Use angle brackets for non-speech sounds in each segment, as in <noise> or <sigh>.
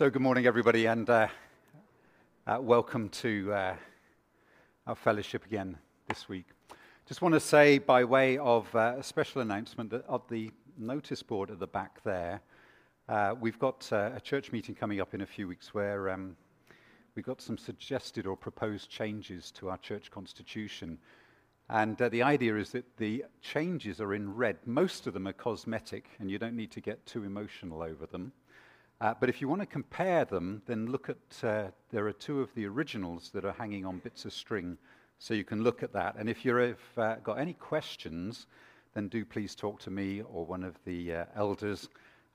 So, good morning, everybody, and uh, uh, welcome to uh, our fellowship again this week. Just want to say, by way of uh, a special announcement, that of the notice board at the back there, uh, we've got uh, a church meeting coming up in a few weeks where um, we've got some suggested or proposed changes to our church constitution. And the idea is that the changes are in red. Most of them are cosmetic, and you don't need to get too emotional over them. Uh, but if you want to compare them, then look at, uh, there are two of the originals that are hanging on bits of string, so you can look at that. And if you've uh, got any questions, then do please talk to me or one of the uh, elders,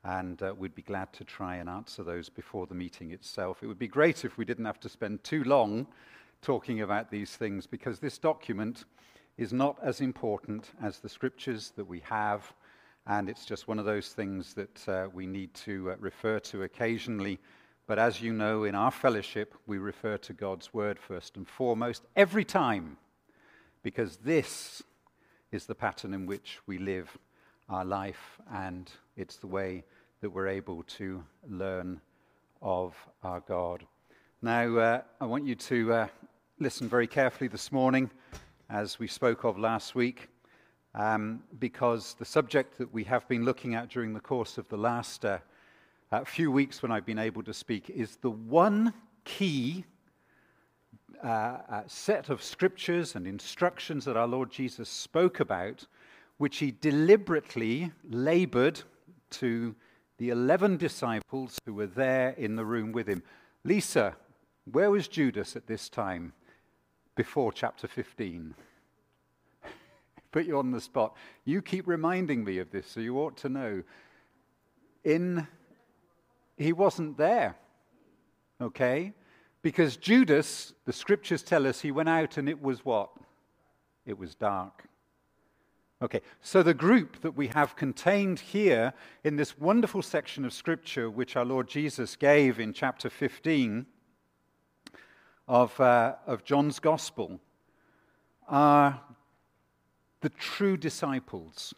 and uh, we'd be glad to try and answer those before the meeting itself. It would be great if we didn't have to spend too long talking about these things, because this document is not as important as the scriptures that we have and it's just one of those things that uh, we need to uh, refer to occasionally. But as you know, in our fellowship, we refer to God's Word first and foremost every time, because this is the pattern in which we live our life, and it's the way that we're able to learn of our God. Now, uh, I want you to uh, listen very carefully this morning, as we spoke of last week um, because the subject that we have been looking at during the course of the last uh, uh, few weeks when I've been able to speak is the one key uh, uh, set of scriptures and instructions that our Lord Jesus spoke about, which he deliberately labored to the 11 disciples who were there in the room with him. Lisa, where was Judas at this time before chapter 15? Put you on the spot. You keep reminding me of this, so you ought to know. In he wasn't there. Okay? Because Judas, the scriptures tell us, he went out and it was what? It was dark. Okay, so the group that we have contained here in this wonderful section of Scripture, which our Lord Jesus gave in chapter 15 of, uh, of John's Gospel, are the true disciples.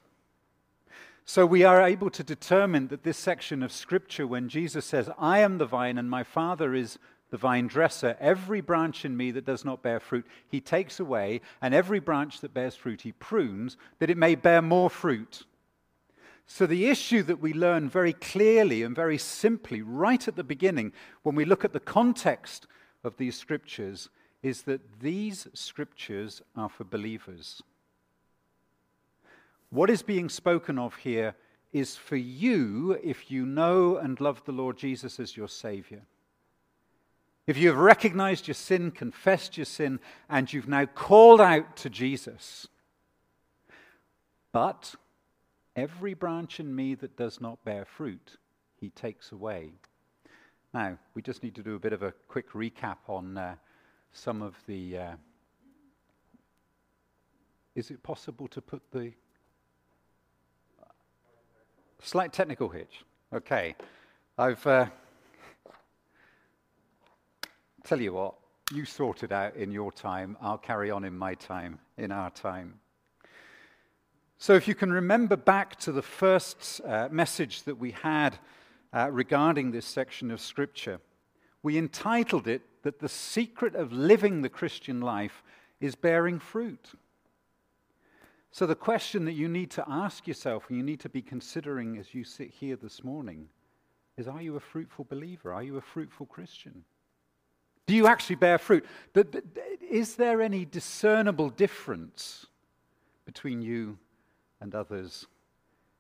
So we are able to determine that this section of Scripture, when Jesus says, I am the vine and my Father is the vine dresser, every branch in me that does not bear fruit, he takes away, and every branch that bears fruit, he prunes, that it may bear more fruit. So, the issue that we learn very clearly and very simply right at the beginning, when we look at the context of these scriptures, is that these scriptures are for believers. What is being spoken of here is for you if you know and love the Lord Jesus as your Savior. If you have recognized your sin, confessed your sin, and you've now called out to Jesus. But every branch in me that does not bear fruit, he takes away. Now, we just need to do a bit of a quick recap on uh, some of the. Uh, is it possible to put the Slight technical hitch. Okay. I've. Uh, tell you what, you sort it out in your time. I'll carry on in my time, in our time. So, if you can remember back to the first uh, message that we had uh, regarding this section of Scripture, we entitled it that the secret of living the Christian life is bearing fruit. So, the question that you need to ask yourself and you need to be considering as you sit here this morning is Are you a fruitful believer? Are you a fruitful Christian? Do you actually bear fruit? Is there any discernible difference between you and others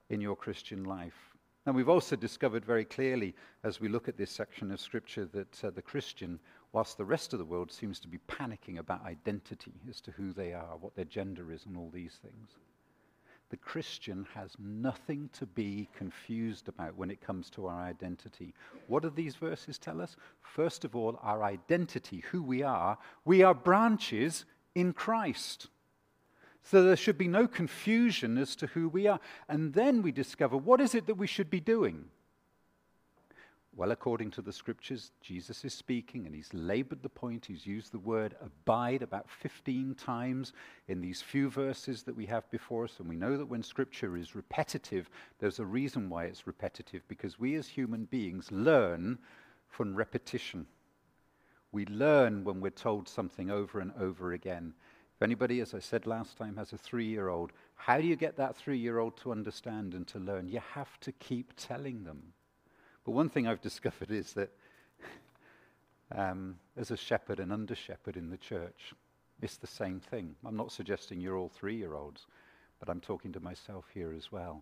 in your Christian life? And we've also discovered very clearly as we look at this section of Scripture that uh, the Christian whilst the rest of the world seems to be panicking about identity as to who they are, what their gender is, and all these things. The Christian has nothing to be confused about when it comes to our identity. What do these verses tell us? First of all, our identity, who we are. We are branches in Christ. So there should be no confusion as to who we are. And then we discover what is it that we should be doing? Well, according to the scriptures, Jesus is speaking and he's labored the point. He's used the word abide about 15 times in these few verses that we have before us. And we know that when scripture is repetitive, there's a reason why it's repetitive because we as human beings learn from repetition. We learn when we're told something over and over again. If anybody, as I said last time, has a three year old, how do you get that three year old to understand and to learn? You have to keep telling them. But one thing I've <laughs> discovered is that um, as a shepherd and under shepherd in the church, it's the same thing. I'm not suggesting you're all three year olds, but I'm talking to myself here as well.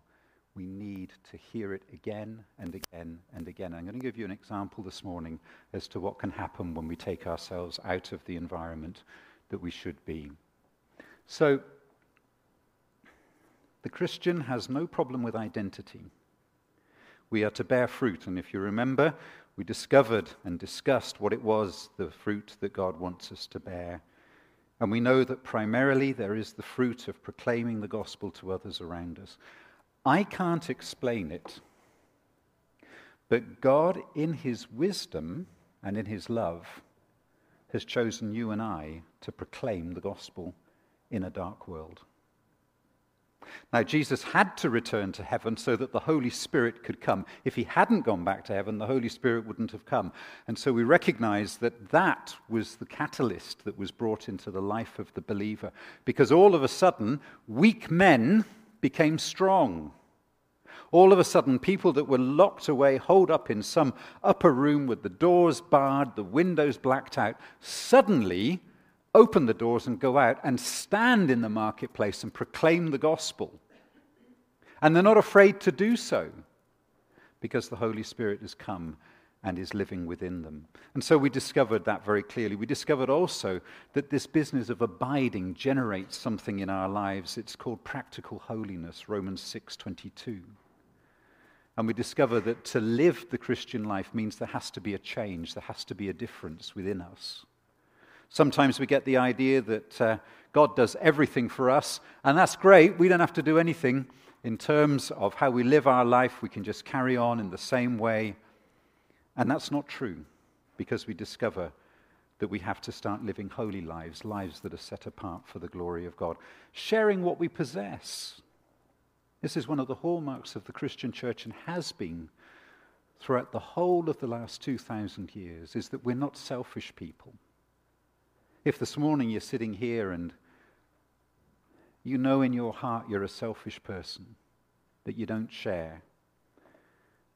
We need to hear it again and again and again. I'm going to give you an example this morning as to what can happen when we take ourselves out of the environment that we should be. So, the Christian has no problem with identity. We are to bear fruit, and if you remember, we discovered and discussed what it was, the fruit that God wants us to bear. And we know that primarily there is the fruit of proclaiming the gospel to others around us. I can't explain it, but God, in His wisdom and in His love, has chosen you and I to proclaim the gospel in a dark world. Now, Jesus had to return to heaven so that the Holy Spirit could come. If he hadn't gone back to heaven, the Holy Spirit wouldn't have come. And so we recognize that that was the catalyst that was brought into the life of the believer. Because all of a sudden, weak men became strong. All of a sudden, people that were locked away, holed up in some upper room with the doors barred, the windows blacked out, suddenly open the doors and go out and stand in the marketplace and proclaim the gospel. And they're not afraid to do so because the Holy Spirit has come and is living within them. And so we discovered that very clearly. We discovered also that this business of abiding generates something in our lives. It's called practical holiness, Romans 6:22. And we discover that to live the Christian life means there has to be a change, there has to be a difference within us. Sometimes we get the idea that uh, God does everything for us, and that's great. We don't have to do anything in terms of how we live our life. We can just carry on in the same way. And that's not true because we discover that we have to start living holy lives, lives that are set apart for the glory of God, sharing what we possess. This is one of the hallmarks of the Christian church and has been throughout the whole of the last 2,000 years, is that we're not selfish people. If this morning you're sitting here and you know in your heart you're a selfish person, that you don't share,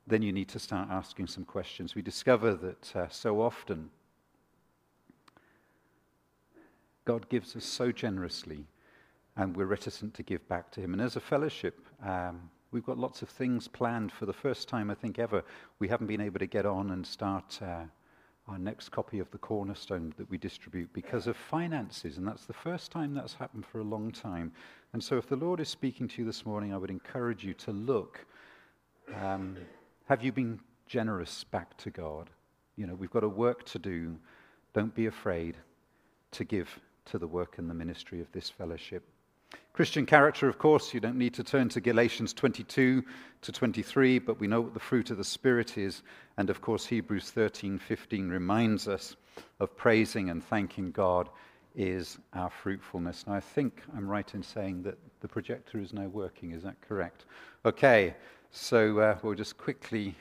then you need to start asking some questions. We discover that uh, so often God gives us so generously, and we're reticent to give back to Him. And as a fellowship, um, we've got lots of things planned for the first time, I think, ever. We haven't been able to get on and start. Uh, our next copy of the cornerstone that we distribute because of finances. And that's the first time that's happened for a long time. And so, if the Lord is speaking to you this morning, I would encourage you to look. Um, have you been generous back to God? You know, we've got a work to do. Don't be afraid to give to the work and the ministry of this fellowship. Christian character, of course, you don't need to turn to Galatians 22 to 23, but we know what the fruit of the Spirit is. And of course, Hebrews 13 15 reminds us of praising and thanking God is our fruitfulness. Now, I think I'm right in saying that the projector is now working. Is that correct? Okay, so uh, we'll just quickly.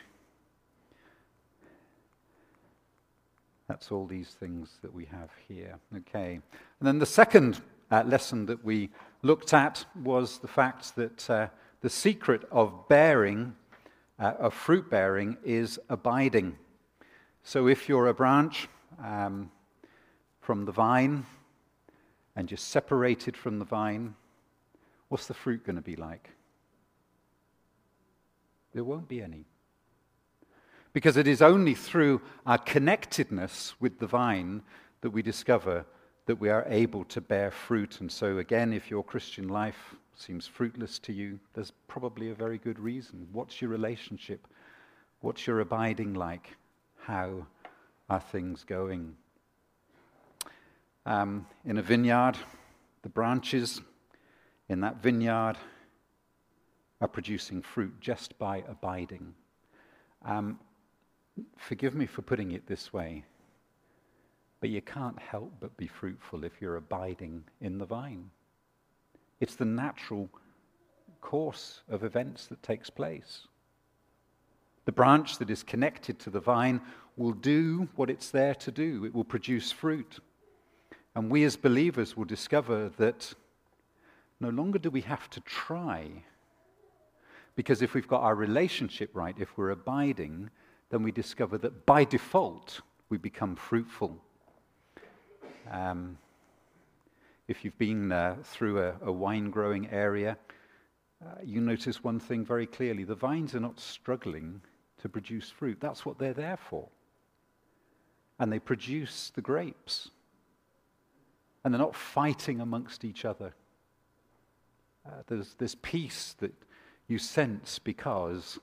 That's all these things that we have here. Okay. And then the second uh, lesson that we looked at was the fact that uh, the secret of bearing, uh, of fruit bearing, is abiding. So if you're a branch um, from the vine and you're separated from the vine, what's the fruit going to be like? There won't be any. Because it is only through our connectedness with the vine that we discover that we are able to bear fruit. And so, again, if your Christian life seems fruitless to you, there's probably a very good reason. What's your relationship? What's your abiding like? How are things going? Um, in a vineyard, the branches in that vineyard are producing fruit just by abiding. Um, forgive me for putting it this way. But you can't help but be fruitful if you're abiding in the vine. It's the natural course of events that takes place. The branch that is connected to the vine will do what it's there to do, it will produce fruit. And we as believers will discover that no longer do we have to try. Because if we've got our relationship right, if we're abiding, then we discover that by default we become fruitful. Um, if you've been uh, through a, a, wine growing area, uh, you notice one thing very clearly the vines are not struggling to produce fruit. That's what they're there for. And they produce the grapes. And they're not fighting amongst each other. Uh, there's this peace that you sense because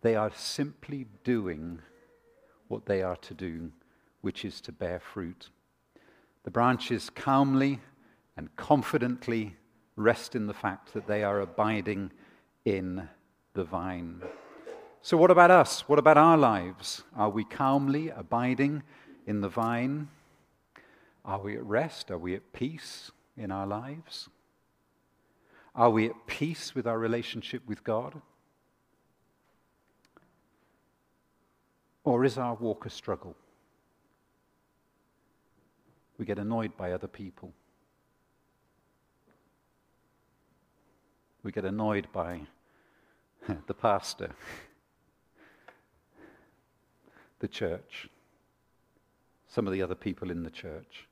they are simply doing what they are to do, which is to bear fruit. The branches calmly and confidently rest in the fact that they are abiding in the vine. So, what about us? What about our lives? Are we calmly abiding in the vine? Are we at rest? Are we at peace in our lives? Are we at peace with our relationship with God? Or is our walk a struggle? We get annoyed by other people. We get annoyed by <laughs> the pastor, <laughs> the church, some of the other people in the church.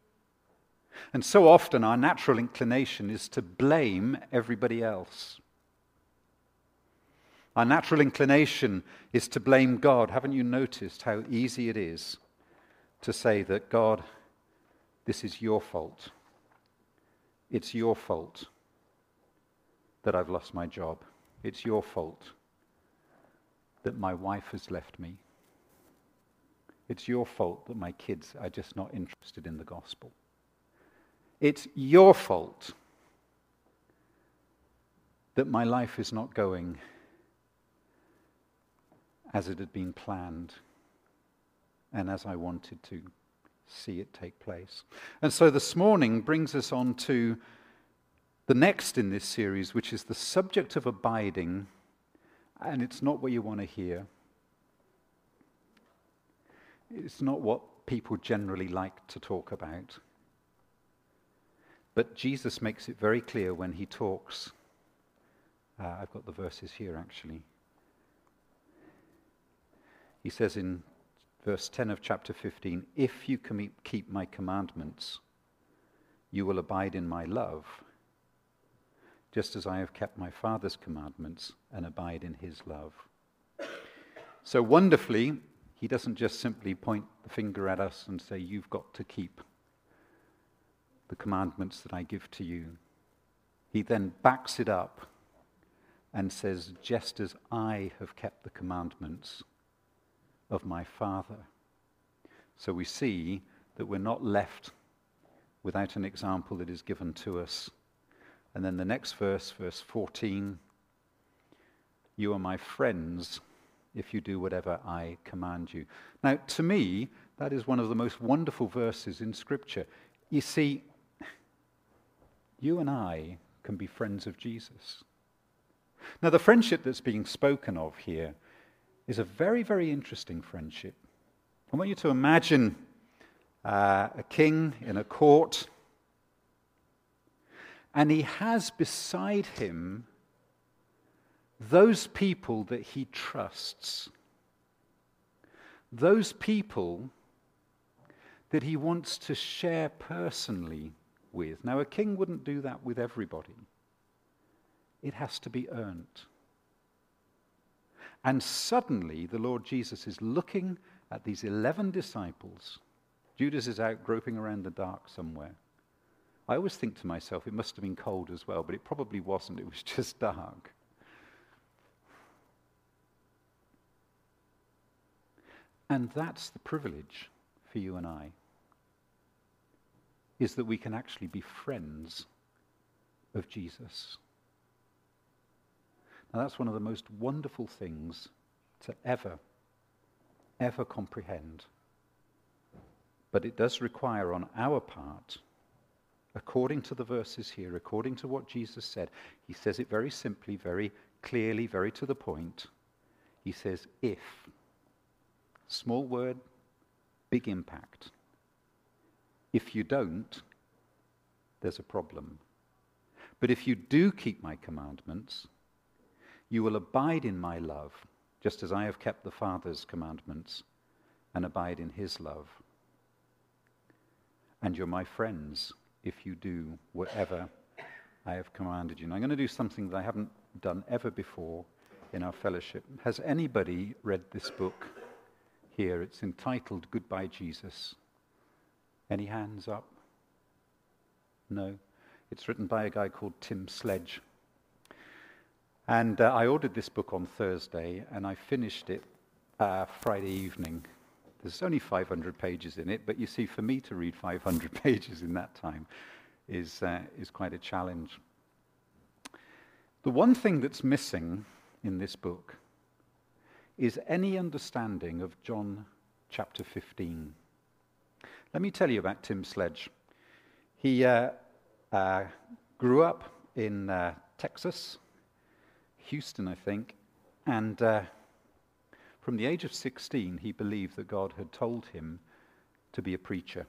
And so often our natural inclination is to blame everybody else. Our natural inclination is to blame God. Haven't you noticed how easy it is to say that, God, this is your fault? It's your fault that I've lost my job. It's your fault that my wife has left me. It's your fault that my kids are just not interested in the gospel. It's your fault that my life is not going as it had been planned and as I wanted to see it take place. And so this morning brings us on to the next in this series, which is the subject of abiding, and it's not what you want to hear. It's not what people generally like to talk about. But Jesus makes it very clear when he talks. Uh, I've got the verses here actually. He says in verse 10 of chapter 15 If you keep my commandments, you will abide in my love, just as I have kept my Father's commandments and abide in his love. So wonderfully, he doesn't just simply point the finger at us and say, You've got to keep the commandments that I give to you. He then backs it up and says, Just as I have kept the commandments of my Father. So we see that we're not left without an example that is given to us. And then the next verse, verse 14 You are my friends if you do whatever I command you. Now, to me, that is one of the most wonderful verses in Scripture. You see, you and I can be friends of Jesus. Now, the friendship that's being spoken of here is a very, very interesting friendship. I want you to imagine uh, a king in a court, and he has beside him those people that he trusts, those people that he wants to share personally with. Now, a king wouldn't do that with everybody, it has to be earned. And suddenly, the Lord Jesus is looking at these 11 disciples. Judas is out groping around the dark somewhere. I always think to myself, it must have been cold as well, but it probably wasn't. It was <laughs> just dark. And that's the privilege for you and I is that we can actually be friends of Jesus. Now, that's one of the most wonderful things to ever, ever comprehend. But it does require on our part, according to the verses here, according to what Jesus said, he says it very simply, very clearly, very to the point. He says, if. Small word, big impact. If you don't, there's a problem. But if you do keep my commandments, you will abide in my love, just as I have kept the Father's commandments and abide in his love. And you're my friends if you do whatever I have commanded you. And I'm going to do something that I haven't done ever before in our fellowship. Has anybody read this book here? It's entitled Goodbye, Jesus. Any hands up? No. It's written by a guy called Tim Sledge. And uh, I ordered this book on Thursday, and I finished it uh, Friday evening. There's only 500 pages in it, but you see, for me to read 500 <laughs> pages in that time is, uh, is quite a challenge. The one thing that's missing in this book is any understanding of John chapter 15. Let me tell you about Tim Sledge. He uh, uh, grew up in uh, Texas, Houston, I think, and uh, from the age of 16, he believed that God had told him to be a preacher.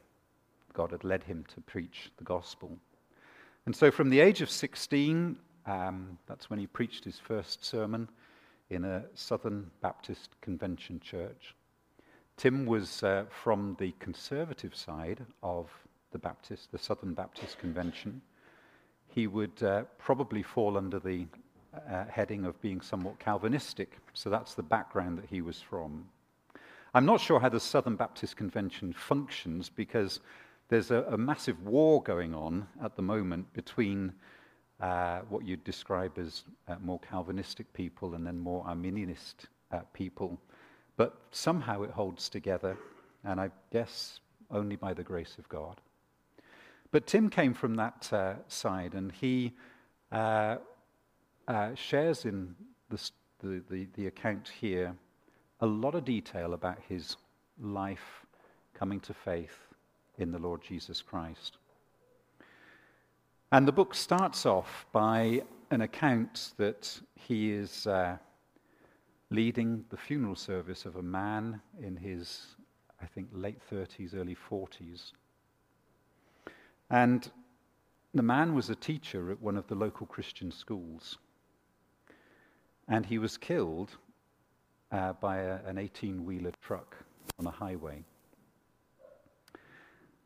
God had led him to preach the gospel. And so, from the age of 16, um, that's when he preached his first sermon in a Southern Baptist Convention church. Tim was uh, from the conservative side of the Baptist, the Southern Baptist Convention. He would uh, probably fall under the uh, heading of being somewhat Calvinistic. So that's the background that he was from. I'm not sure how the Southern Baptist Convention functions because there's a, a massive war going on at the moment between uh, what you'd describe as uh, more Calvinistic people and then more Arminianist uh, people. But somehow it holds together, and I guess only by the grace of God. But Tim came from that uh, side, and he uh, shares in the, the, the, account here a lot of detail about his life coming to faith in the Lord Jesus Christ. And the book starts off by an account that he is uh, leading the funeral service of a man in his, I think, late 30s, early 40s. And the man was a teacher at one of the local Christian schools. And he was killed uh, by a, an 18 wheeler truck on a highway.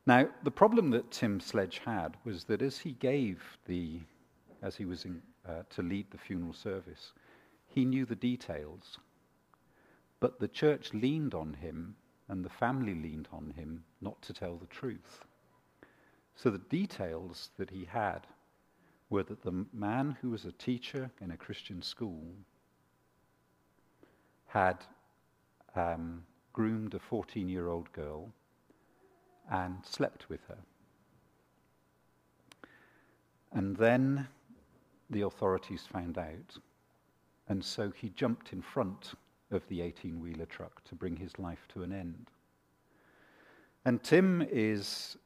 Now, the problem that Tim Sledge had was that as he gave the, as he was in, uh, to lead the funeral service, he knew the details, but the church leaned on him and the family leaned on him not to tell the truth. So the details that he had were that the man who was a teacher in a Christian school had um, groomed a 14 year old girl and slept with her. And then the authorities found out, and so he jumped in front of the 18 wheeler truck to bring his life to an end. And Tim is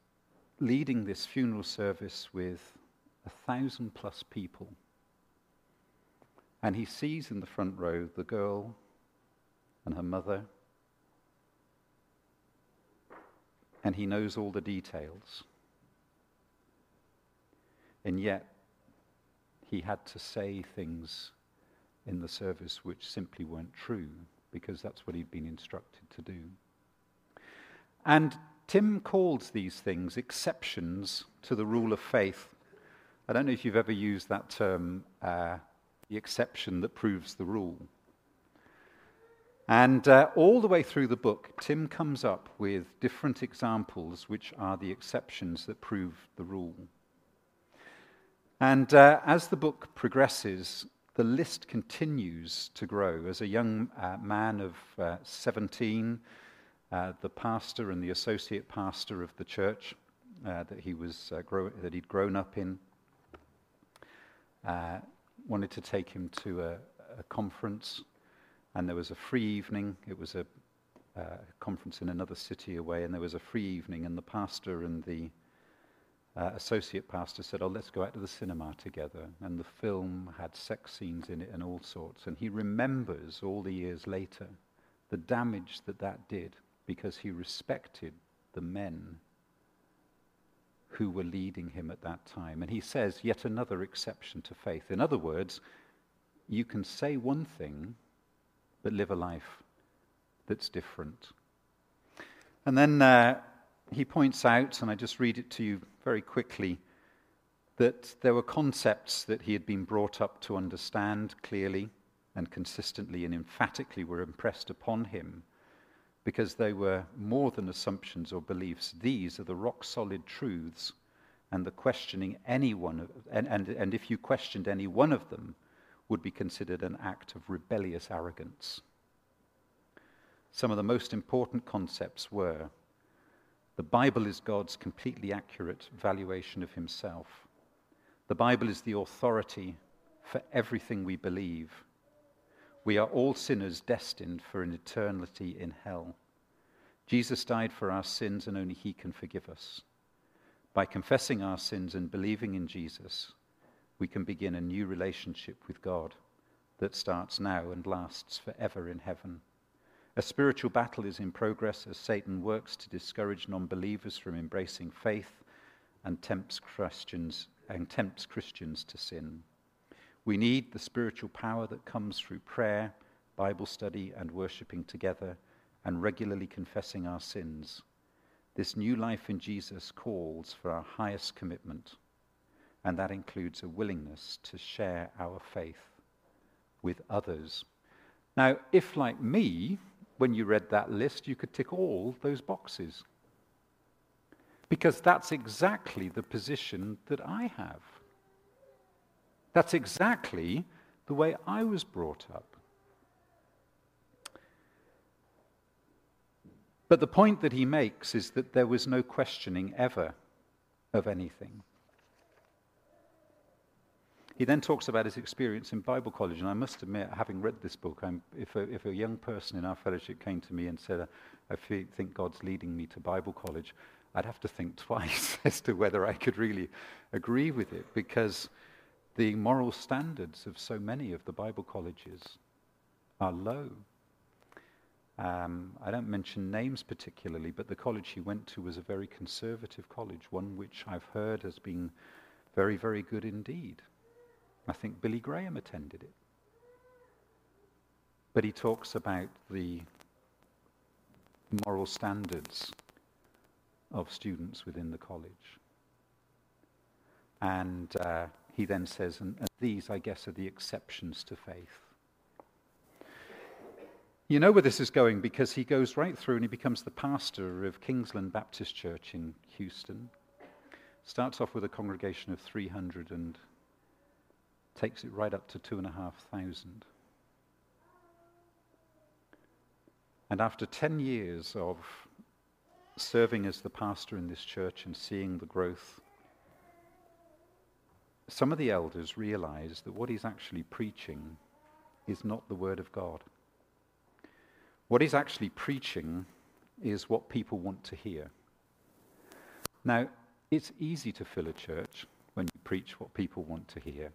leading this funeral service with a thousand plus people. And he sees in the front row the girl and her mother. And he knows all the details. And yet, he had to say things in the service which simply weren't true because that's what he'd been instructed to do. And Tim calls these things exceptions to the rule of faith. I don't know if you've ever used that term, uh, the exception that proves the rule. And uh, all the way through the book, Tim comes up with different examples which are the exceptions that prove the rule. And uh, as the book progresses, the list continues to grow. As a young uh, man of uh, 17, uh, the pastor and the associate pastor of the church uh, that he was grow- that he'd grown up in wanted to take him to a, a conference and there was a free evening. It was a uh, conference in another city away, and there was a free evening, and the pastor and the uh, associate pastor said, Oh, let's go out to the cinema together. And the film had sex scenes in it and all sorts. And he remembers all the years later the damage that that did because he respected the men who were leading him at that time. And he says, yet another exception to faith. In other words, you can say one thing, but live a life that's different. And then uh, he points out, and I just read it to you very quickly, that there were concepts that he had been brought up to understand clearly and consistently and emphatically were impressed upon him because they were more than assumptions or beliefs. These are the rock solid truths, and the questioning any one and, and, and if you questioned any one of them, would be considered an act of rebellious arrogance. Some of the most important concepts were the Bible is God's completely accurate valuation of himself. The Bible is the authority for everything we believe we are all sinners destined for an eternity in hell. Jesus died for our sins, and only He can forgive us. By confessing our sins and believing in Jesus, we can begin a new relationship with God that starts now and lasts forever in heaven. A spiritual battle is in progress as Satan works to discourage non believers from embracing faith and tempts Christians, and tempts Christians to sin. We need the spiritual power that comes through prayer, Bible study, and worshipping together, and regularly confessing our sins. This new life in Jesus calls for our highest commitment, and that includes a willingness to share our faith with others. Now, if, like me, when you read that list, you could tick all those boxes, because that's exactly the position that I have. That's exactly the way I was brought up. But the point that he makes is that there was no questioning ever of anything. He then talks about his experience in Bible college, and I must admit, having read this book, if a, if, a, young person in our fellowship came to me and said, I think God's leading me to Bible college, I'd have to think <laughs> twice as to whether I could really agree with it, because the moral standards of so many of the Bible colleges are low. Um, I don't mention names particularly, but the college he went to was a very conservative college, one which I've heard has been very, very good indeed. I think Billy Graham attended it. But he talks about the moral standards of students within the college. And uh, he then says, and, and these, I guess, are the exceptions to faith. You know where this is going because he goes right through and he becomes the pastor of Kingsland Baptist Church in Houston. Starts off with a congregation of 300 and takes it right up to 2,500. And after 10 years of serving as the pastor in this church and seeing the growth some of the elders realize that what he's actually preaching is not the Word of God. What he's actually preaching is what people want to hear. Now, it's easy to fill a church when you preach what people want to hear.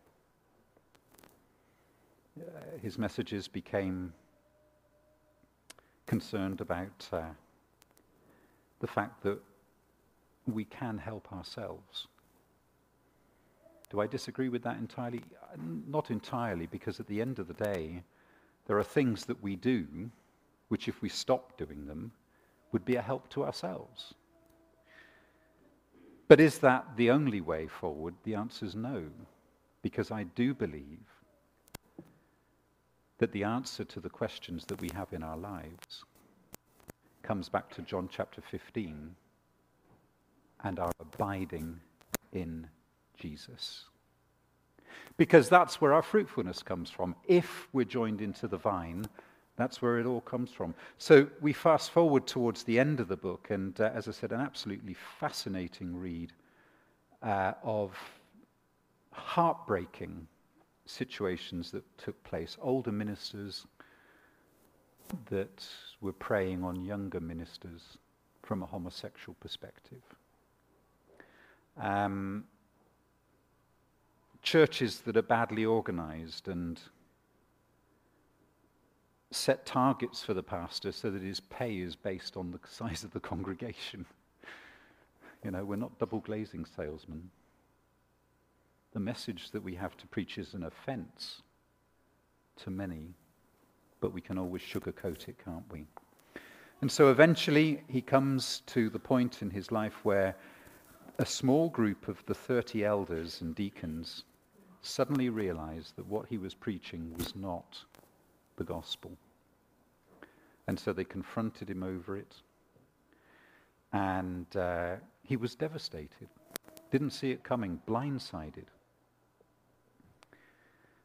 Uh, his messages became concerned about uh, the fact that we can help ourselves. Do I disagree with that entirely? Not entirely, because at the end of the day, there are things that we do which, if we stop doing them, would be a help to ourselves. But is that the only way forward? The answer is no, because I do believe that the answer to the questions that we have in our lives comes back to John chapter 15 and our abiding in Jesus. Because that's where our fruitfulness comes from. If we're joined into the vine, that's where it all comes from. So we fast forward towards the end of the book, and uh, as I said, an absolutely fascinating read uh, of heartbreaking situations that took place. Older ministers that were preying on younger ministers from a homosexual perspective um, churches that are badly organized and set targets for the pastor so that his pay is based on the <laughs> size of the congregation. <laughs> You know, we're not double glazing salesmen. The message that we have to preach is an offense to many, but we can always sugarcoat it, can't we? And so eventually he comes to the point in his life where a small group of the 30 elders and deacons suddenly realized that what he was preaching was not the gospel. And so they confronted him over it. And uh, he was devastated, didn't see it coming, blindsided.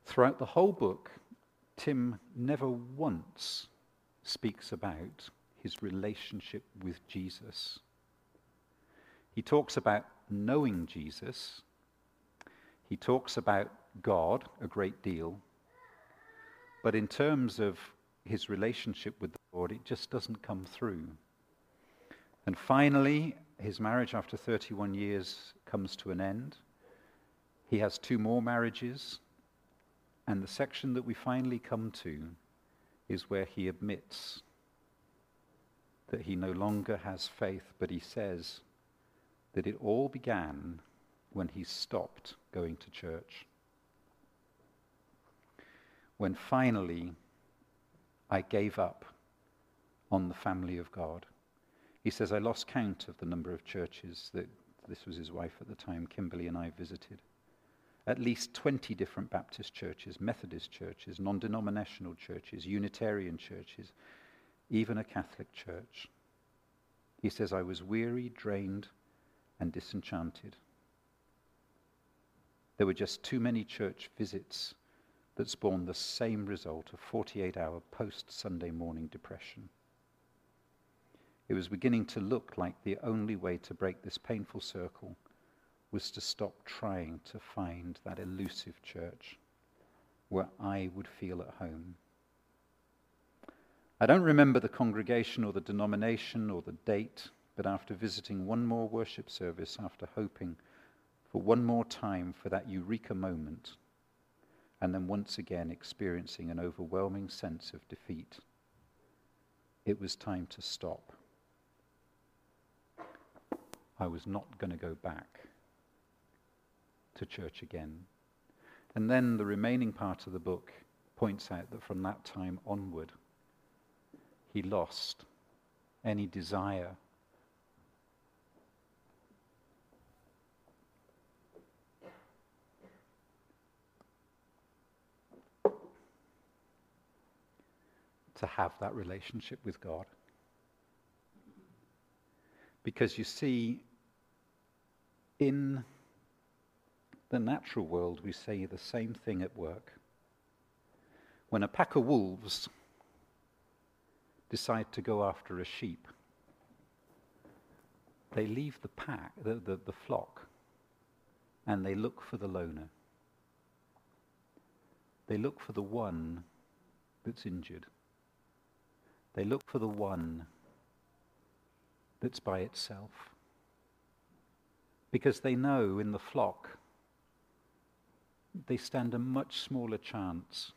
Throughout the whole book, Tim never once speaks about his relationship with Jesus. He talks about knowing Jesus. He talks about God a great deal. But in terms of his relationship with the Lord, it just doesn't come through. And finally, his marriage after 31 years comes to an end. He has two more marriages. And the section that we finally come to is where he admits that he no longer has faith, but he says that it all began when he stopped going to church. When finally I gave up on the family of God. He says, I lost count of the number of churches that this was his wife at the time, Kimberly, and I visited at least 20 different Baptist churches, Methodist churches, non denominational churches, Unitarian churches, even a Catholic church. He says, I was weary, drained, and disenchanted. There were just too many church visits that spawned the same result of 48 hour post Sunday morning depression. It was beginning to look like the only way to break this painful circle was to stop trying to find that elusive church where I would feel at home. I don't remember the congregation or the denomination or the date, but after visiting one more worship service, after hoping for one more time for that eureka moment, and then once again experiencing an overwhelming sense of defeat, it was time to stop. I was not going to go back to church again. And then the remaining part of the book points out that from that time onward, he lost any desire to have that relationship with God. Because you see, in the natural world, we say the same thing at work. When a pack of wolves decide to go after a sheep, they leave the pack, the, the, the flock, and they look for the loner. They look for the one that's injured. They look for the one that's by itself. Because they know in the flock they stand a much smaller chance.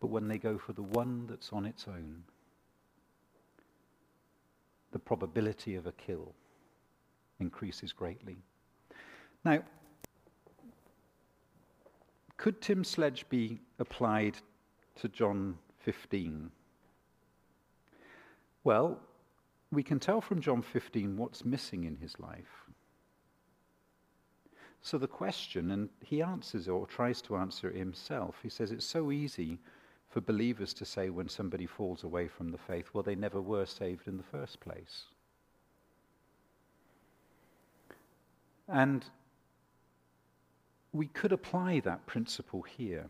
But when they go for the one that's on its own, the probability of a kill increases greatly. Now, could Tim Sledge be applied to John 15? Well, we can tell from John 15 what's missing in his life. So the question, and he answers or tries to answer it himself, he says it's so easy for believers to say when somebody falls away from the faith, well, they never were saved in the first place. And we could apply that principle here.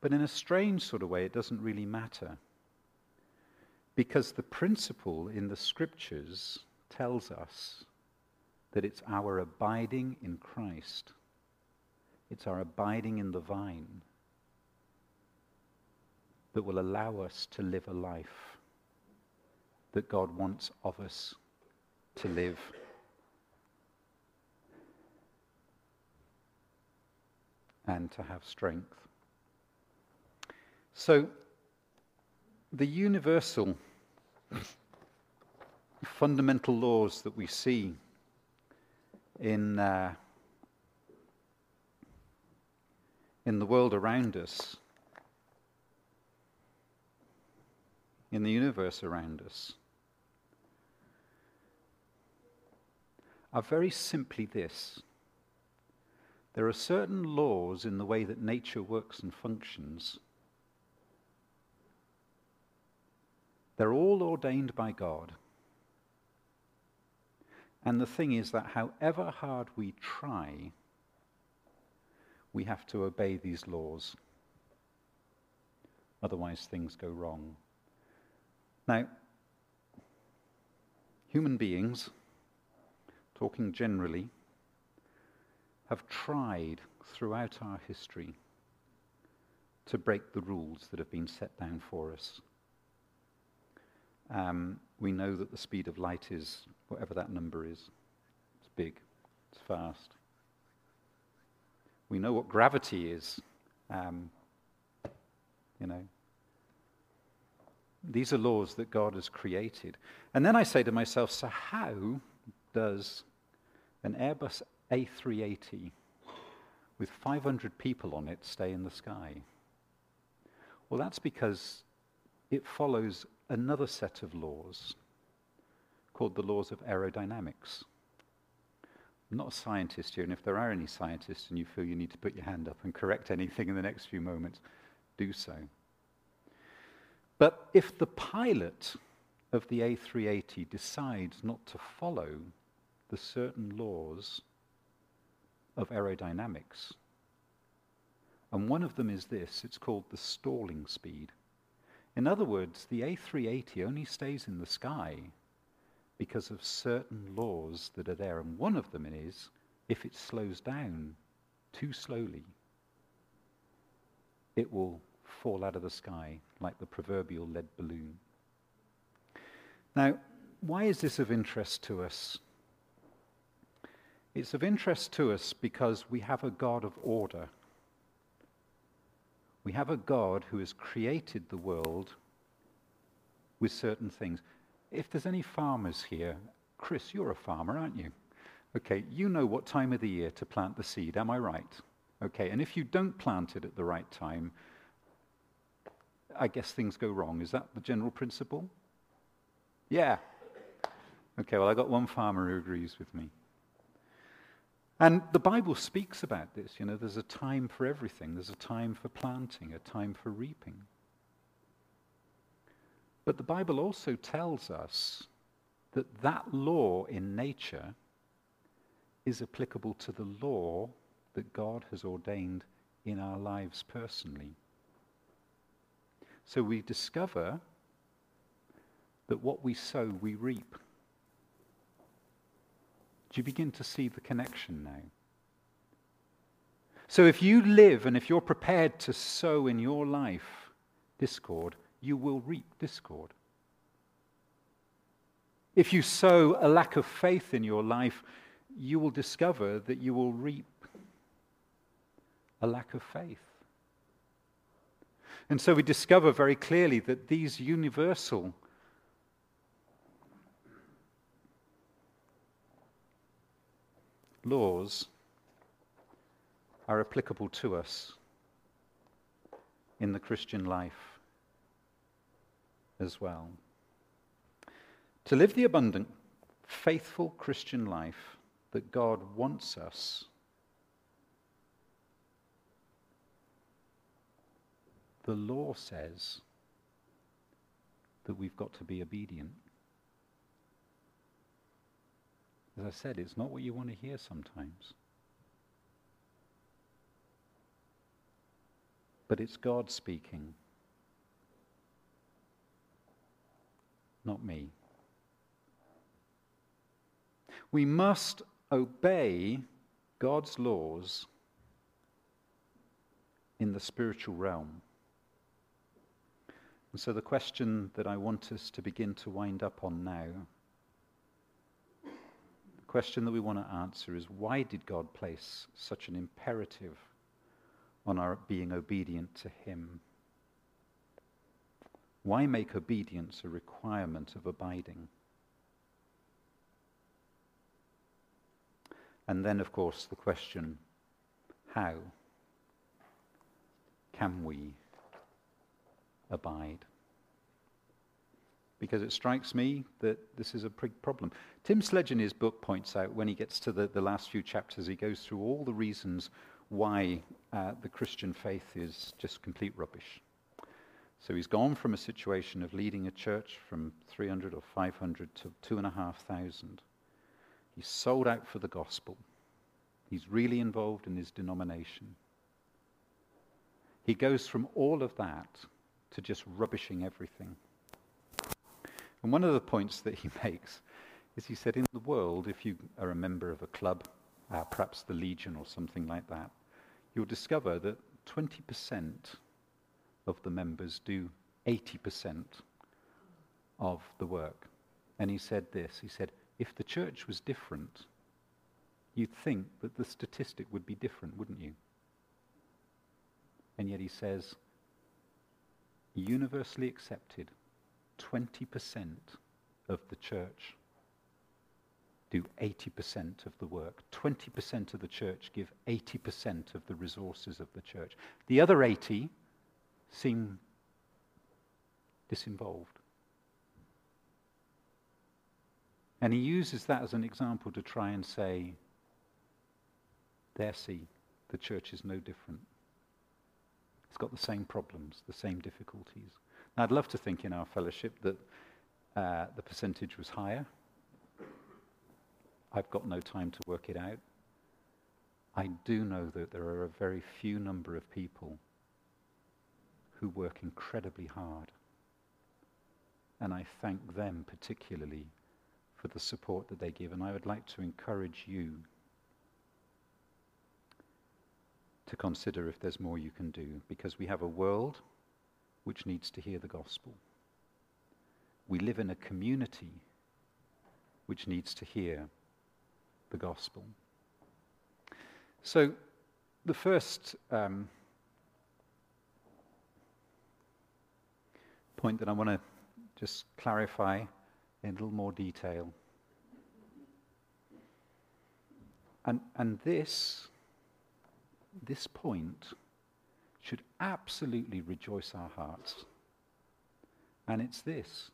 But in a strange sort of way, it doesn't really matter. Because the principle in the scriptures tells us that it's our abiding in Christ, it's our abiding in the vine that will allow us to live a life that God wants of us to live. And to have strength. So, the universal fundamental laws that we see in, uh, in the world around us, in the universe around us, are very simply this. There are certain laws in the way that nature works and functions. They're all ordained by God. And the thing is that however hard we try, we have to obey these laws. Otherwise, things go wrong. Now, human beings, talking generally, have tried throughout our history to break the rules that have been set down for us. Um, we know that the speed of light is whatever that number is. It's big, it's fast. We know what gravity is. Um, you know. These are laws that God has created. And then I say to myself, so how does an Airbus A380 with 500 people on it stay in the sky? Well, that's because it follows another set of laws called the laws of aerodynamics. I'm not a scientist here, and if there are any scientists and you feel you need to put your hand up and correct anything in the next few moments, do so. But if the pilot of the A380 decides not to follow the certain laws of aerodynamics, and one of them is this it's called the stalling speed. In other words, the A380 only stays in the sky because of certain laws that are there. And one of them is if it slows down too slowly, it will fall out of the sky like the proverbial lead balloon. Now, why is this of interest to us? It's of interest to us because we have a God of order. We have a God who has created the world with certain things. If there's any farmers here, Chris, you're a farmer, aren't you? Okay, you know what time of the year to plant the seed, am I right? Okay, and if you don't plant it at the right time, I guess things go wrong. Is that the general principle? Yeah. Okay, well, I got one farmer who agrees with me. And the Bible speaks about this. You know, there's a time for everything. There's a time for planting, a time for reaping. But the Bible also tells us that that law in nature is applicable to the law that God has ordained in our lives personally. So we discover that what we sow, we reap. Do you begin to see the connection now? So if you live and if you're prepared to sow in your life discord, you will reap discord. If you sow a lack of faith in your life, you will discover that you will reap a lack of faith. And so we discover very clearly that these universal laws are applicable to us in the Christian life as well. To live the abundant, faithful Christian life that God wants us the law says that we've got to be obedient. As I said, it's not what you want to hear sometimes. But it's God speaking, not me. We must obey God's laws in the spiritual realm. And so, the question that I want us to begin to wind up on now the question that we want to answer is why did God place such an imperative on our being obedient to Him? Why make obedience a requirement of abiding? And then, of course, the question how can we abide? Because it strikes me that this is a big problem. Tim Sledge in his book points out when he gets to the, the last few chapters, he goes through all the reasons why uh, the Christian faith is just complete rubbish. So he's gone from a situation of leading a church from 300 or 500 to 2,500. He's sold out for the gospel. He's really involved in his denomination. He goes from all of that to just rubbishing everything. And one of the points that he <laughs> makes is he said, in the world, if you are a member of a club, uh, perhaps the Legion or something like that, you'll discover that 20% of the members do 80% of the work. And he said this he said, if the church was different, you'd think that the statistic would be different, wouldn't you? And yet he says, universally accepted, 20% of the church do 80% of the work. 20% of the church give 80% of the resources of the church. The other 80 seem disinvolved. And he uses that as an example to try and say, there, see, the church is no different. It's got the same problems, the same difficulties. Now, I'd love to think in our fellowship that uh, the percentage was higher. I've got no time to work it out. I do know that there are a very few number of people who work incredibly hard. And I thank them particularly for the support that they give. And I would like to encourage you to consider if there's more you can do, because we have a world which needs to hear the gospel. We live in a community which needs to hear the gospel. So, the first um, point that I want to just clarify in a little more detail. And, and this this point should absolutely rejoice our hearts. And it's this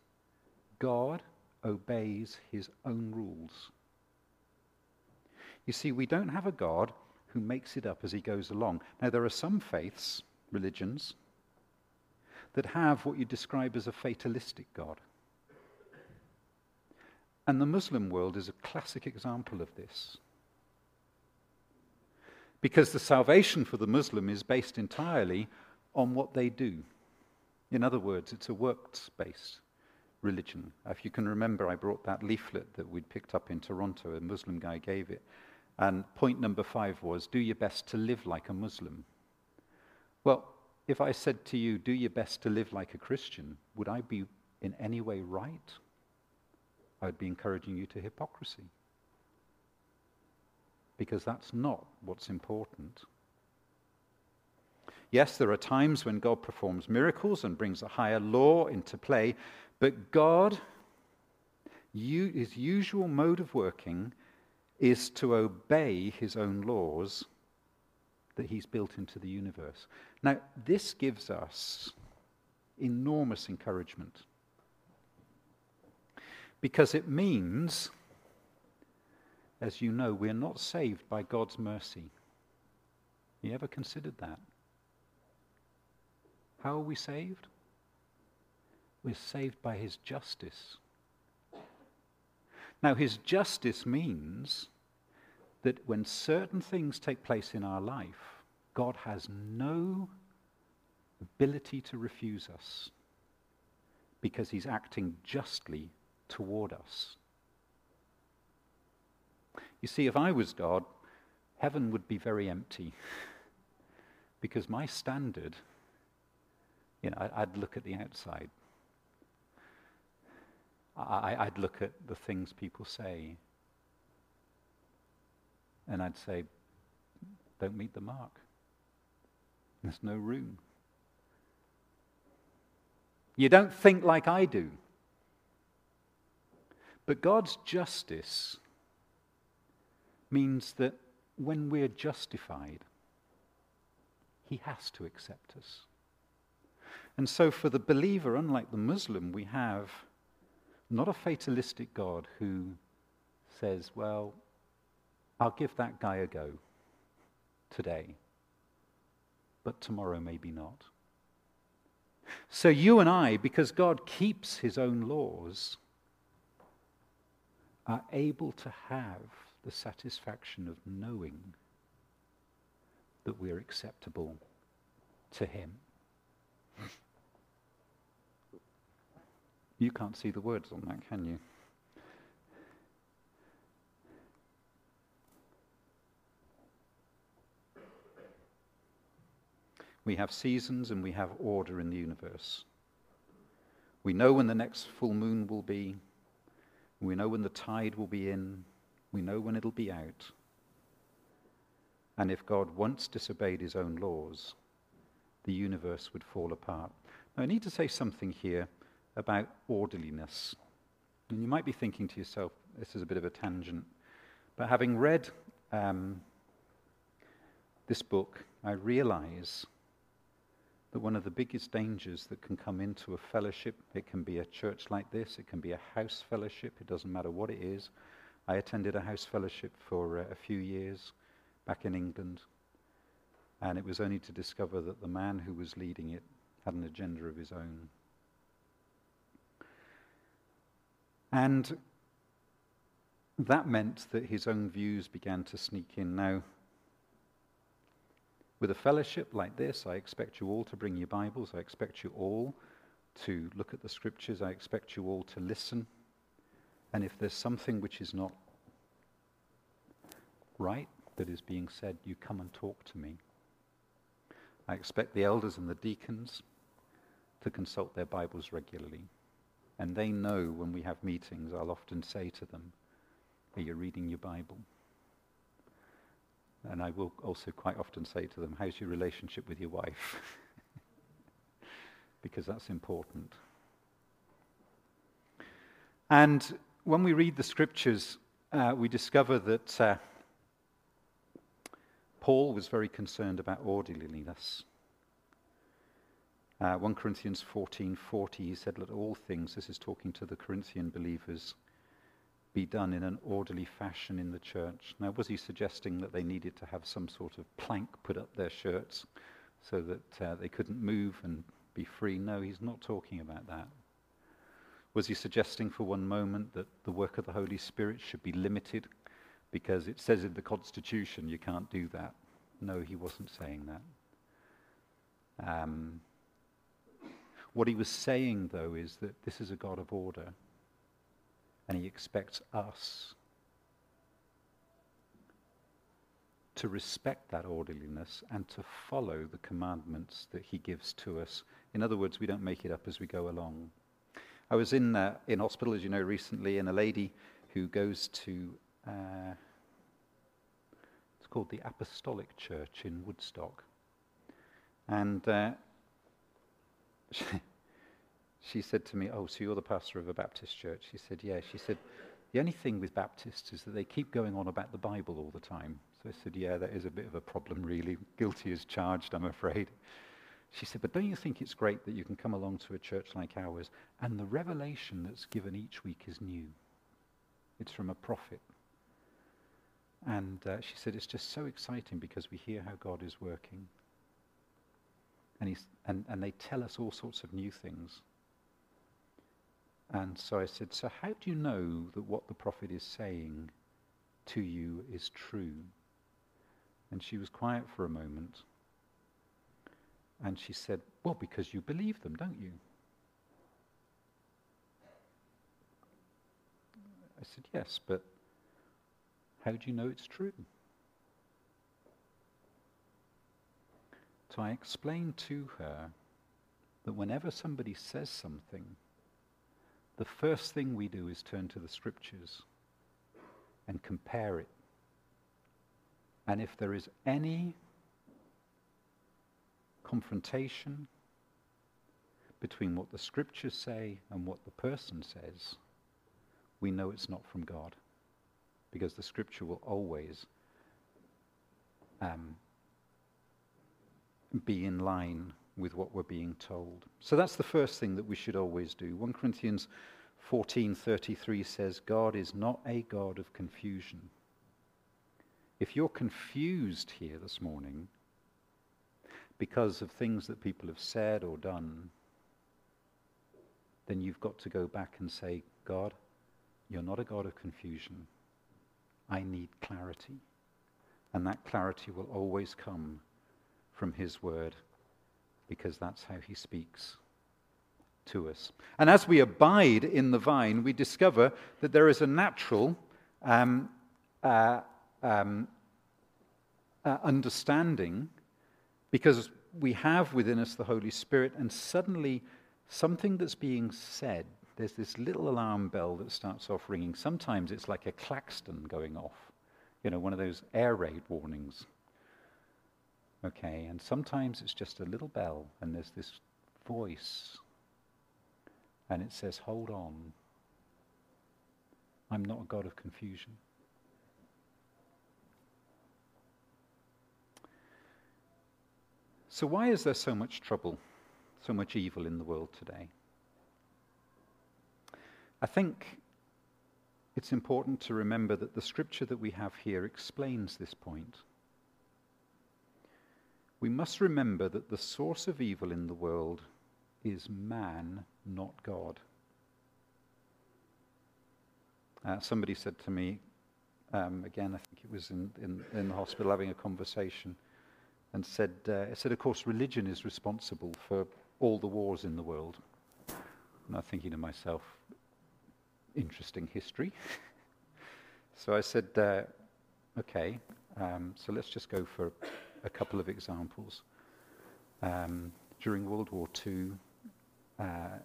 God obeys his own rules. You see, we don't have a God who makes it up as he goes along. Now, there are some faiths, religions, that have what you describe as a fatalistic God. And the Muslim world is a classic example of this. Because the salvation for the Muslim is based entirely on what they do. In other words, it's a works based religion. If you can remember, I brought that leaflet that we'd picked up in Toronto, a Muslim guy gave it. And point number five was do your best to live like a Muslim. Well, if I said to you, do your best to live like a Christian, would I be in any way right? I would be encouraging you to hypocrisy because that's not what's important. Yes, there are times when God performs miracles and brings a higher law into play, but God, his usual mode of working is to obey his own laws that he's built into the universe. Now, this gives us enormous encouragement because it means as you know, we're not saved by God's mercy. Have you ever considered that? How are we saved? We're saved by his justice. Now, his justice means that when certain things take place in our life, God has no ability to refuse us because he's acting justly toward us. You see, if I was God, heaven would be very empty. <laughs> because my standard, you know, I'd look at the outside. I, would look at the things people say. And I'd say, don't meet the mark. There's no room. You don't think like I do. But God's justice means that when we're justified, He has to accept us. And so, for the believer, unlike the Muslim, we have not a fatalistic God who says, Well, I'll give that guy a go today, but tomorrow maybe not. So, you and I, because God keeps His own laws, are able to have the satisfaction of knowing that we're acceptable to Him. You can't see the words on that, can you? We have seasons and we have order in the universe. We know when the next full moon will be. We know when the tide will be in. We know when it'll be out. And if God once disobeyed his own laws, the universe would fall apart. Now, I need to say something here about orderliness. And you might be thinking to yourself, this is a bit of a tangent. But having read um, this book, I realize that one of the biggest dangers that can come into a fellowship, it can be a church like this, it can be a house fellowship, it doesn't matter what it is. I attended a house fellowship for uh, a few years back in England, and it was only to discover that the man who was leading it had an agenda of his own. And that meant that his own views began to sneak in. Now, with a fellowship like this, I expect you all to bring your Bibles. I expect you all to look at the scriptures. I expect you all to listen. And if there's something which is not right that is being said, you come and talk to me. I expect the elders and the deacons to consult their Bibles regularly. And they know when we have meetings, I'll often say to them, Are you reading your Bible? And I will also quite often say to them, How's your relationship with your wife? <laughs> because that's important. And when we read the scriptures, uh, we discover that uh, Paul was very concerned about orderliness. Uh, 1 Corinthians 14:40, he said, "Let all things," this is talking to the Corinthian believers, be done in an orderly fashion in the church. Now, was he suggesting that they needed to have some sort of plank put up their shirts so that uh, they couldn't move and be free? No, he's not talking about that. Was he suggesting for one moment that the work of the Holy Spirit should be limited because it says in the Constitution you can't do that? No, he wasn't saying that. Um, what he was saying, though, is that this is a God of order and he expects us to respect that orderliness and to follow the commandments that he gives to us. In other words, we don't make it up as we go along. I was in, uh, in hospital, as you know, recently, and a lady who goes to, uh, it's called the Apostolic Church in Woodstock. And uh, <laughs> she, said to me, Oh, so you're the pastor of a Baptist church? She said, Yeah. She said, The only thing with Baptists is that they keep going on about the Bible all the time. So I said, Yeah, that is a bit of a problem, really. Guilty as charged, I'm afraid. She said, But don't you think it's great that you can come along to a church like ours and the revelation that's given each week is new? It's from a prophet. And uh, she said, It's just so exciting because we hear how God is working. And, he's, and, and they tell us all sorts of new things. And so I said, So how do you know that what the prophet is saying to you is true? And she was quiet for a moment. And she said, Well, because you believe them, don't you? I said, Yes, but how do you know it's true? So I explained to her that whenever somebody says something, the first thing we do is turn to the scriptures and compare it. And if there is any confrontation between what the scriptures say and what the person says, we know it's not from God. Because the scripture will always um, be in line with what we're being told. So that's the first thing that we should always do. 1 Corinthians 14:33 says God is not a god of confusion. If you're confused here this morning because of things that people have said or done, then you've got to go back and say, God, you're not a God of confusion. I need clarity. And that clarity will always come from His Word because that's how He speaks to us. And as we abide in the vine, we discover that there is a natural um, uh, um, uh, understanding because we have within us the Holy Spirit, and suddenly something that's being said, there's this little alarm bell that starts off ringing. Sometimes it's like a klaxon going off, you know, one of those air raid warnings. Okay, and sometimes it's just a little bell, and there's this voice, and it says, Hold on. I'm not a God of confusion. So, why is there so much trouble, so much evil in the world today? I think it's important to remember that the scripture that we have here explains this point. We must remember that the source of evil in the world is man, not God. Uh, somebody said to me, um, again, I think it was in, in, in the hospital having a conversation and said, uh, said, of course, religion is responsible for all the wars in the world. And I'm thinking to myself, interesting history. <laughs> so I said, uh, okay, um, so let's just go for a couple of examples. Um, during World War II, uh,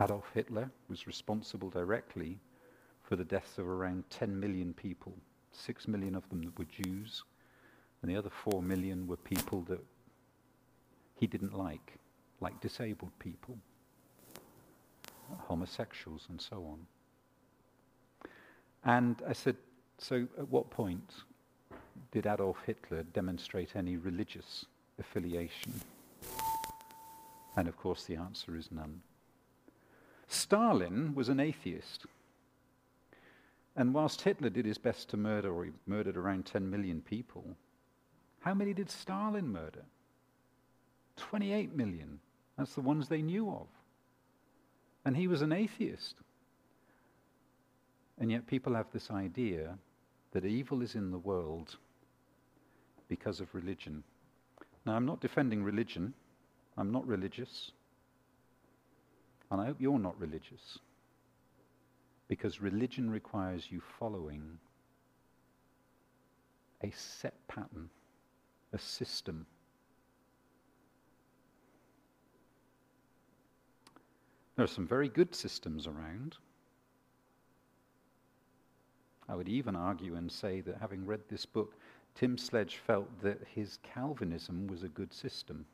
Adolf Hitler was responsible directly for the deaths of around 10 million people. Six million of them were Jews, and the other four million were people that he didn't like, like disabled people, homosexuals, and so on. And I said, so at what point did Adolf Hitler demonstrate any religious affiliation? And of course, the answer is none. Stalin was an atheist. And whilst Hitler did his best to murder, or he murdered around 10 million people, how many did Stalin murder? 28 million. That's the ones they knew of. And he was an atheist. And yet people have this idea that evil is in the world because of religion. Now, I'm not defending religion. I'm not religious. And I hope you're not religious. Because religion requires you following a set pattern a system. There are some very good systems around. I would even argue and say that having read this book, Tim Sledge felt that his Calvinism was a good system.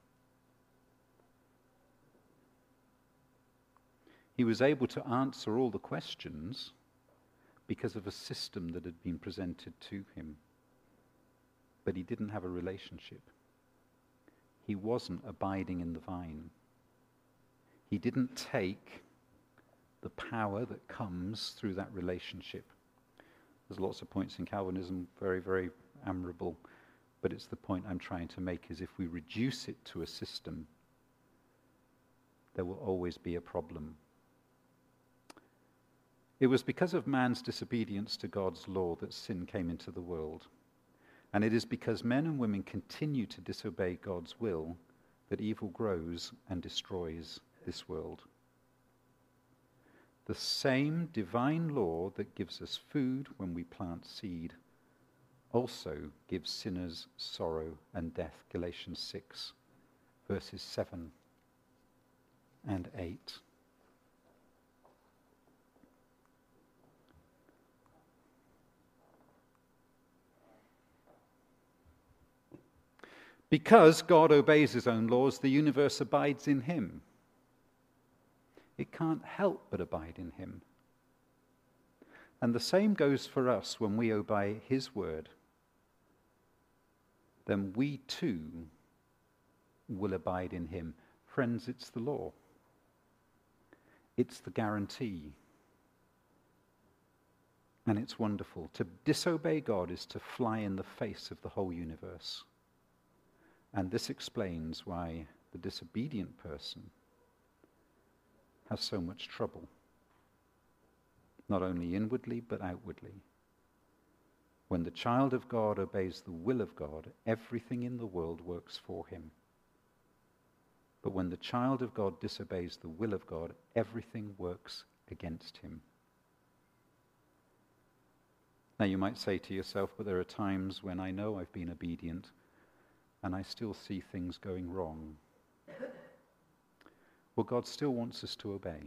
He was able to answer all the questions because of a system that had been presented to him but he didn't have a relationship. He wasn't abiding in the vine. He didn't take the power that comes through that relationship. There's lots of points in Calvinism, very, very admirable, but it's the point I'm trying to make is if we reduce it to a system, there will always be a problem. It was because of man's disobedience to God's law that sin came into the world. And it is because men and women continue to disobey God's will that evil grows and destroys this world. The same divine law that gives us food when we plant seed also gives sinners sorrow and death. Galatians 6, verses 7 and 8. Because God obeys his own laws, the universe abides in him. It can't help but abide in him. And the same goes for us when we obey his word. Then we too will abide in him. Friends, it's the law. It's the guarantee. And it's wonderful. To disobey God is to fly in the face of the whole universe. And this explains why the disobedient person has so much trouble, not only inwardly but outwardly. When the child of God obeys the will of God, everything in the world works for him. But when the child of God disobeys the will of God, everything works against him. Now, you might say to yourself, but there are times when I know I've been obedient and I still see things going wrong. Well, God still wants us to obey.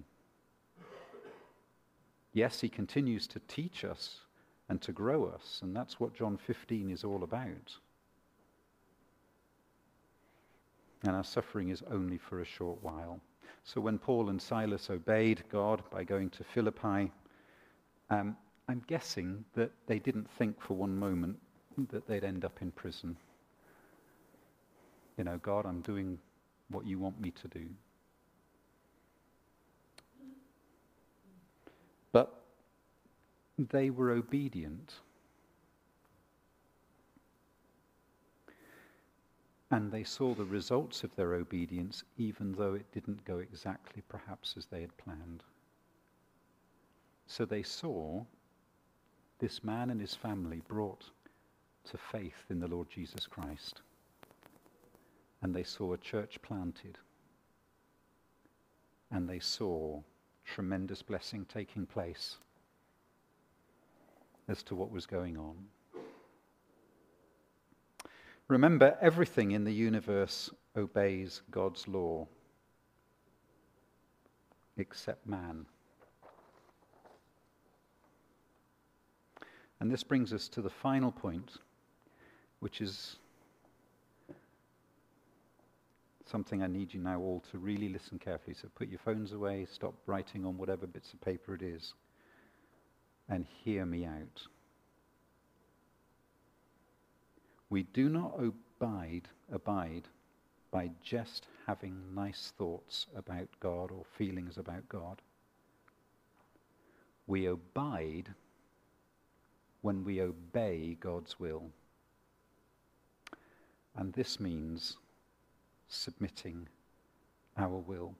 Yes, He continues to teach us and to grow us, and that's what John 15 is all about. And our suffering is only for a short while. So when Paul and Silas obeyed God by going to Philippi, um, I'm guessing that they didn't think for one moment that they'd end up in prison. You know, God, I'm doing what you want me to do. They were obedient. And they saw the results of their obedience, even though it didn't go exactly perhaps as they had planned. So they saw this man and his family brought to faith in the Lord Jesus Christ and they saw a church planted. And they saw tremendous blessing taking place as to what was going on. Remember, everything in the universe obeys God's law except man. And this brings us to the final point, which is something I need you now all to really listen carefully. So put your phones away, stop writing on whatever bits of paper it is, and hear me out. We do not abide, abide by just having nice thoughts about God or feelings about God. We abide when we obey God's will. And this means submitting our will.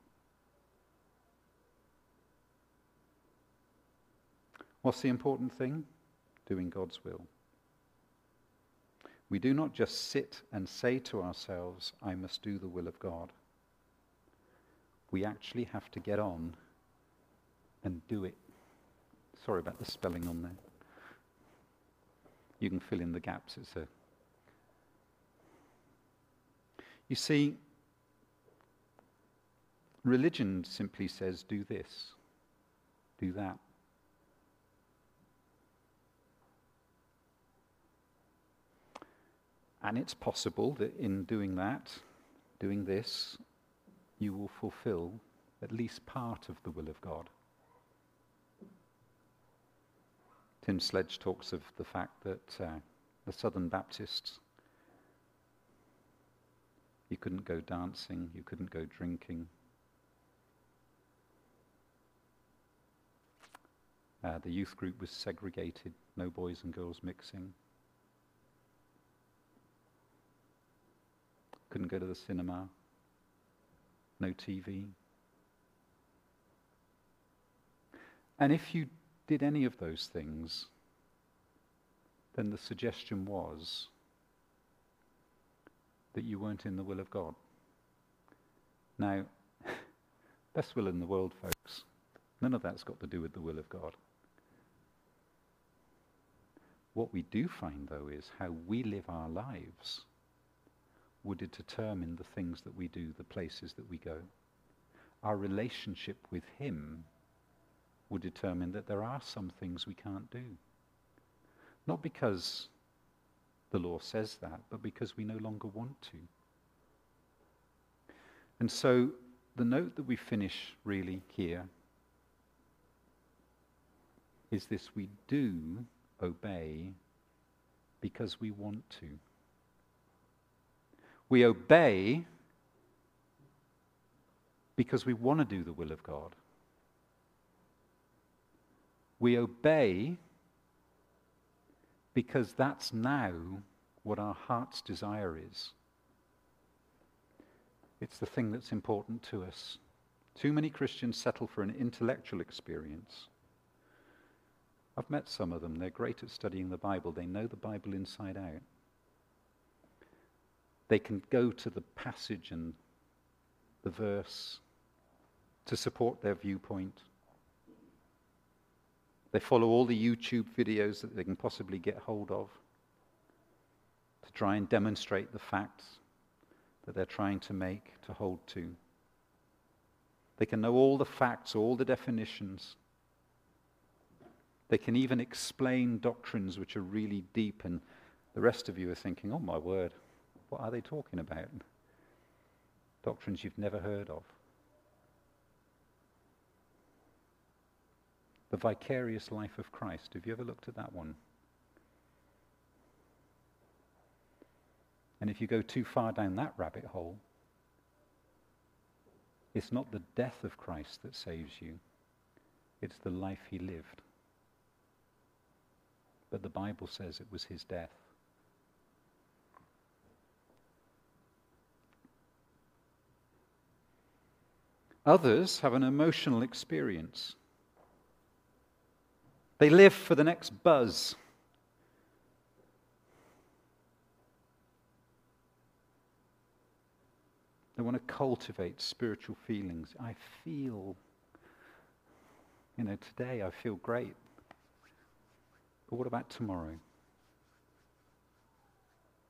What's the important thing? Doing God's will. We do not just sit and say to ourselves, I must do the will of God. We actually have to get on and do it. Sorry about the spelling on there. You can fill in the gaps. It's a You see, religion simply says, do this, do that. And it's possible that in doing that, doing this, you will fulfill at least part of the will of God. Tim Sledge talks of the fact that uh, the Southern Baptists you couldn't go dancing, you couldn't go drinking. Uh, the youth group was segregated, no boys and girls mixing. Couldn't go to the cinema, no TV. And if you did any of those things, then the suggestion was that you weren't in the will of God. Now, <laughs> best will in the world, folks, none of that's got to do with the will of God. What we do find, though, is how we live our lives would it determine the things that we do, the places that we go. Our relationship with Him would determine that there are some things we can't do. Not because the law says that, but because we no longer want to. And so the note that we finish really here is this we do obey because we want to. We obey because we want to do the will of God. We obey because that's now what our heart's desire is. It's the thing that's important to us. Too many Christians settle for an intellectual experience. I've met some of them. They're great at studying the Bible. They know the Bible inside out. They can go to the passage and the verse to support their viewpoint. They follow all the YouTube videos that they can possibly get hold of to try and demonstrate the facts that they're trying to make, to hold to. They can know all the facts, all the definitions. They can even explain doctrines which are really deep, and the rest of you are thinking, oh my word, what are they talking about? Doctrines you've never heard of. The vicarious life of Christ. Have you ever looked at that one? And if you go too far down that rabbit hole, it's not the death of Christ that saves you, it's the life he lived. But the Bible says it was his death. Others have an emotional experience. They live for the next buzz. They want to cultivate spiritual feelings. I feel, you know, today I feel great. But what about tomorrow?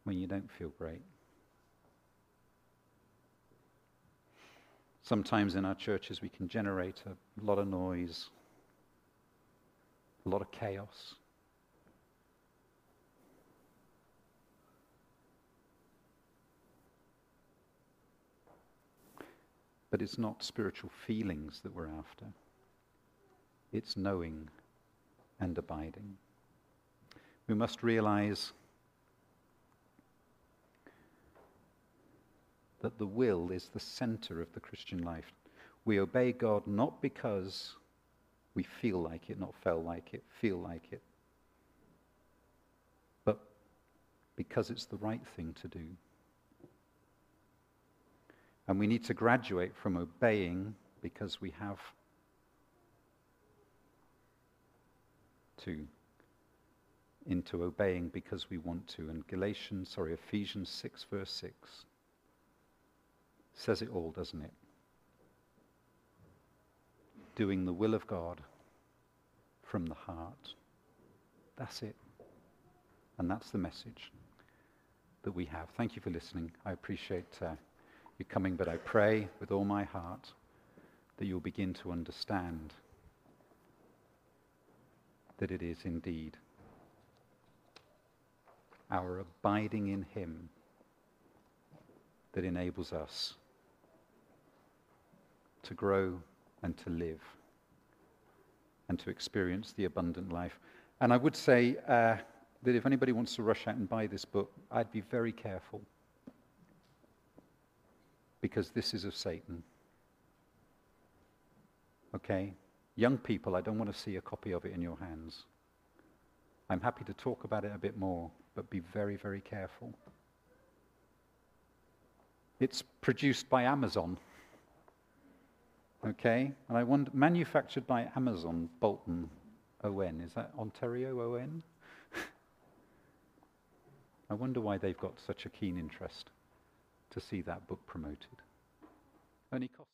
When you don't feel great? Sometimes in our churches we can generate a lot of noise, a lot of chaos. But it's not spiritual feelings that we're after. It's knowing and abiding. We must realize that the will is the center of the Christian life. We obey God not because we feel like it, not feel like it, feel like it. But because it's the right thing to do. And we need to graduate from obeying because we have to into obeying because we want to. And Galatians, sorry, Ephesians 6, verse 6 says it all, doesn't it? doing the will of God from the heart. That's it. And that's the message that we have. Thank you for listening. I appreciate uh, you coming, but I pray with all my heart that you'll begin to understand that it is indeed our abiding in Him that enables us to grow and to live and to experience the abundant life. And I would say uh, that if anybody wants to rush out and buy this book, I'd be very careful because this is of Satan. Okay? Young people, I don't want to see a copy of it in your hands. I'm happy to talk about it a bit more, but be very, very careful. It's produced by Amazon. Okay? And I wonder, manufactured by Amazon, Bolton ON. Is that Ontario ON? <laughs> I wonder why they've got such a keen interest to see that book promoted. Only cost